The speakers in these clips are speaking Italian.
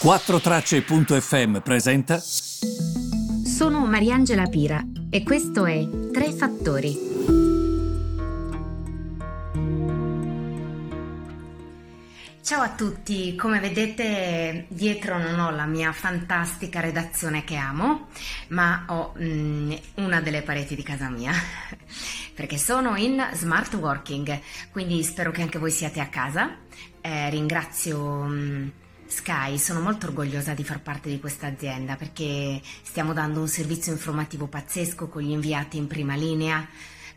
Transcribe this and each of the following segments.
4Tracce.fm presenta. Sono Mariangela Pira e questo è Tre Fattori. Ciao a tutti, come vedete dietro non ho la mia fantastica redazione che amo, ma ho mm, una delle pareti di casa mia, perché sono in smart working, quindi spero che anche voi siate a casa. Eh, ringrazio... Mm, Sky, sono molto orgogliosa di far parte di questa azienda perché stiamo dando un servizio informativo pazzesco con gli inviati in prima linea,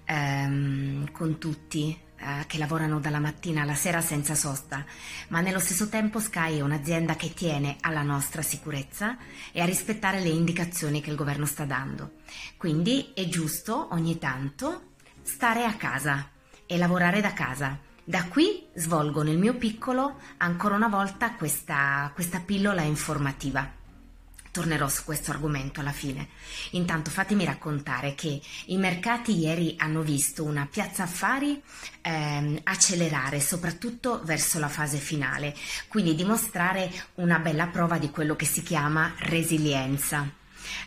ehm, con tutti eh, che lavorano dalla mattina alla sera senza sosta, ma nello stesso tempo Sky è un'azienda che tiene alla nostra sicurezza e a rispettare le indicazioni che il governo sta dando. Quindi è giusto ogni tanto stare a casa e lavorare da casa da qui svolgo nel mio piccolo ancora una volta questa, questa pillola informativa. Tornerò su questo argomento alla fine. Intanto fatemi raccontare che i mercati ieri hanno visto una piazza affari ehm, accelerare soprattutto verso la fase finale, quindi dimostrare una bella prova di quello che si chiama resilienza.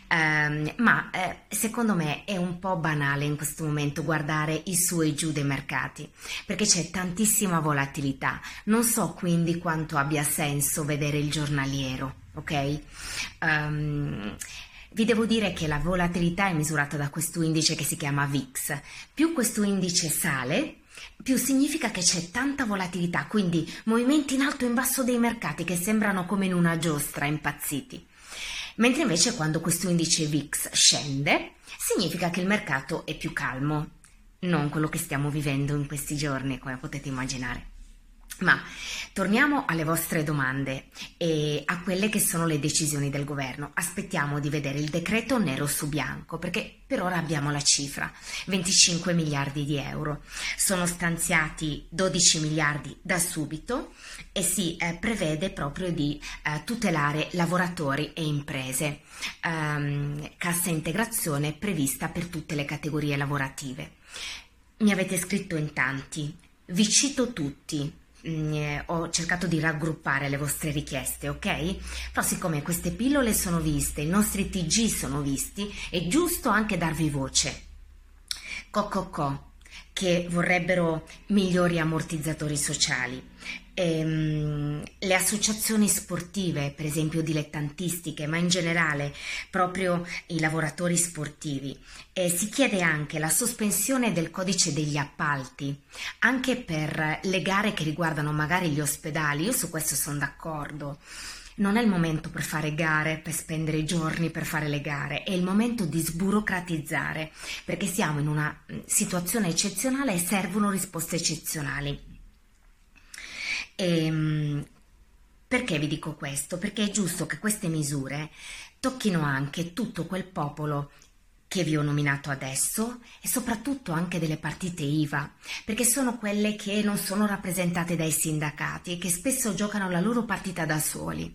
Um, ma eh, secondo me è un po' banale in questo momento guardare i su e giù dei mercati perché c'è tantissima volatilità. Non so quindi quanto abbia senso vedere il giornaliero, ok? Um, vi devo dire che la volatilità è misurata da questo indice che si chiama VIX. Più questo indice sale, più significa che c'è tanta volatilità, quindi movimenti in alto e in basso dei mercati che sembrano come in una giostra impazziti mentre invece quando questo indice VIX scende significa che il mercato è più calmo, non quello che stiamo vivendo in questi giorni, come potete immaginare. Ma torniamo alle vostre domande e a quelle che sono le decisioni del governo. Aspettiamo di vedere il decreto nero su bianco perché per ora abbiamo la cifra, 25 miliardi di euro. Sono stanziati 12 miliardi da subito e si eh, prevede proprio di eh, tutelare lavoratori e imprese. Um, cassa integrazione prevista per tutte le categorie lavorative. Mi avete scritto in tanti, vi cito tutti Eh, ho cercato di raggruppare le vostre richieste, ok? Però siccome queste pillole sono viste, i nostri TG sono visti, è giusto anche darvi voce. Cococò, che vorrebbero migliori ammortizzatori sociali ehm, le associazioni sportive, per esempio dilettantistiche, ma in generale proprio i lavoratori sportivi. Eh, si chiede anche la sospensione del codice degli appalti, anche per le gare che riguardano magari gli ospedali. Io su questo sono d'accordo. Non è il momento per fare gare, per spendere giorni per fare le gare, è il momento di sburocratizzare, perché siamo in una mm, situazione eccezionale e servono risposte eccezionali. E, ehm, perché vi dico questo? Perché è giusto che queste misure tocchino anche tutto quel popolo che vi ho nominato adesso e soprattutto anche delle partite IVA, perché sono quelle che non sono rappresentate dai sindacati e che spesso giocano la loro partita da soli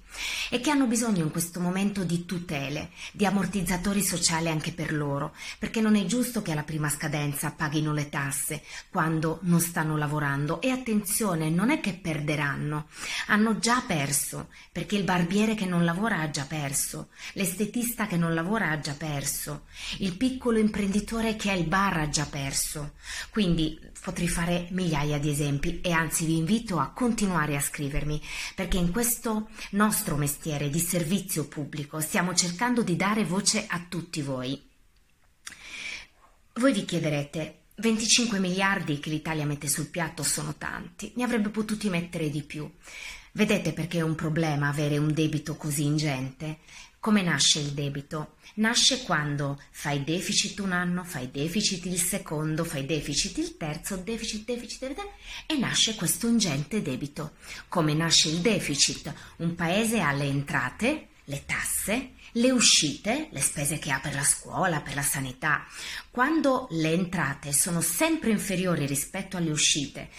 e che hanno bisogno in questo momento di tutele, di ammortizzatori sociali anche per loro, perché non è giusto che alla prima scadenza paghino le tasse quando non stanno lavorando. E attenzione, non è che perderanno, hanno già perso, perché il barbiere che non lavora ha già perso, l'estetista che non lavora ha già perso, il il piccolo imprenditore che ha il bar ha già perso. Quindi potrei fare migliaia di esempi e anzi vi invito a continuare a scrivermi perché in questo nostro mestiere di servizio pubblico stiamo cercando di dare voce a tutti voi. Voi vi chiederete 25 miliardi che l'Italia mette sul piatto sono tanti, ne avrebbe potuti mettere di più. Vedete perché è un problema avere un debito così ingente? Come nasce il debito? Nasce quando fai deficit un anno, fai deficit il secondo, fai deficit il terzo, deficit, deficit, deficit e nasce questo ingente debito. Come nasce il deficit? Un paese ha le entrate, le tasse, le uscite, le spese che ha per la scuola, per la sanità. Quando le entrate sono sempre inferiori rispetto alle uscite,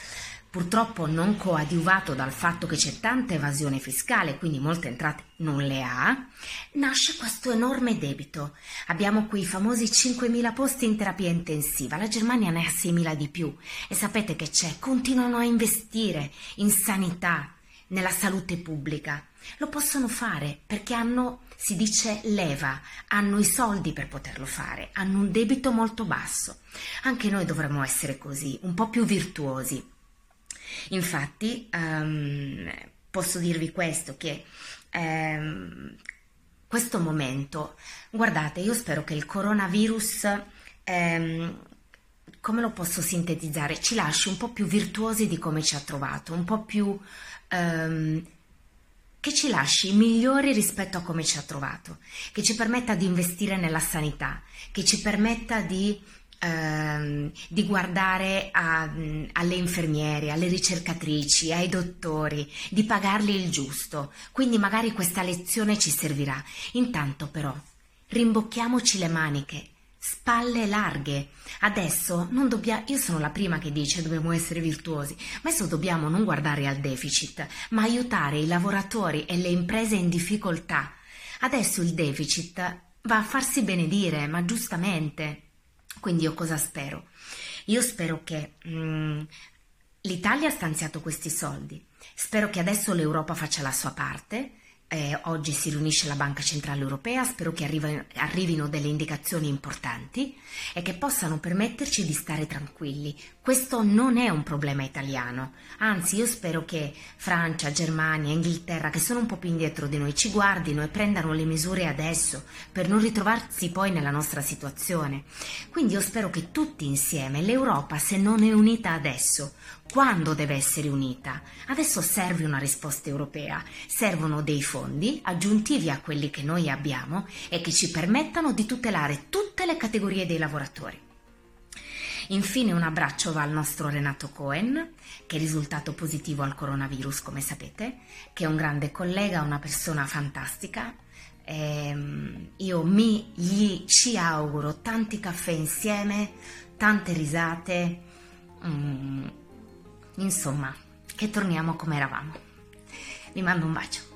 purtroppo non coadiuvato dal fatto che c'è tanta evasione fiscale, quindi molte entrate non le ha, nasce questo enorme debito. Abbiamo quei famosi 5.000 posti in terapia intensiva, la Germania ne ha 6.000 di più e sapete che c'è, continuano a investire in sanità, nella salute pubblica. Lo possono fare perché hanno, si dice, leva, hanno i soldi per poterlo fare, hanno un debito molto basso. Anche noi dovremmo essere così, un po' più virtuosi. Infatti, um, posso dirvi questo, che um, questo momento, guardate, io spero che il coronavirus um, come lo posso sintetizzare? Ci lasci un po' più virtuosi di come ci ha trovato, un po' più che ci lasci migliori rispetto a come ci ha trovato, che ci permetta di investire nella sanità, che ci permetta di, um, di guardare a, alle infermiere, alle ricercatrici, ai dottori, di pagarli il giusto. Quindi magari questa lezione ci servirà. Intanto però rimbocchiamoci le maniche spalle larghe. Adesso non dobbiamo, io sono la prima che dice dobbiamo essere virtuosi, ma adesso dobbiamo non guardare al deficit, ma aiutare i lavoratori e le imprese in difficoltà. Adesso il deficit va a farsi benedire, ma giustamente. Quindi io cosa spero? Io spero che mm, l'Italia ha stanziato questi soldi, spero che adesso l'Europa faccia la sua parte, eh, oggi si riunisce la Banca Centrale Europea, spero che arrivino, arrivino delle indicazioni importanti e che possano permetterci di stare tranquilli. Questo non è un problema italiano, anzi io spero che Francia, Germania, Inghilterra, che sono un po' più indietro di noi, ci guardino e prendano le misure adesso per non ritrovarsi poi nella nostra situazione. Quindi io spero che tutti insieme, l'Europa se non è unita adesso, quando deve essere unita? Adesso serve una risposta europea, servono dei fondi aggiuntivi a quelli che noi abbiamo e che ci permettano di tutelare tutte le categorie dei lavoratori. Infine un abbraccio va al nostro Renato Cohen, che è risultato positivo al coronavirus, come sapete, che è un grande collega, una persona fantastica. Ehm, io mi gli ci auguro tanti caffè insieme, tante risate. Mm, Insomma, che torniamo come eravamo. Vi mando un bacio.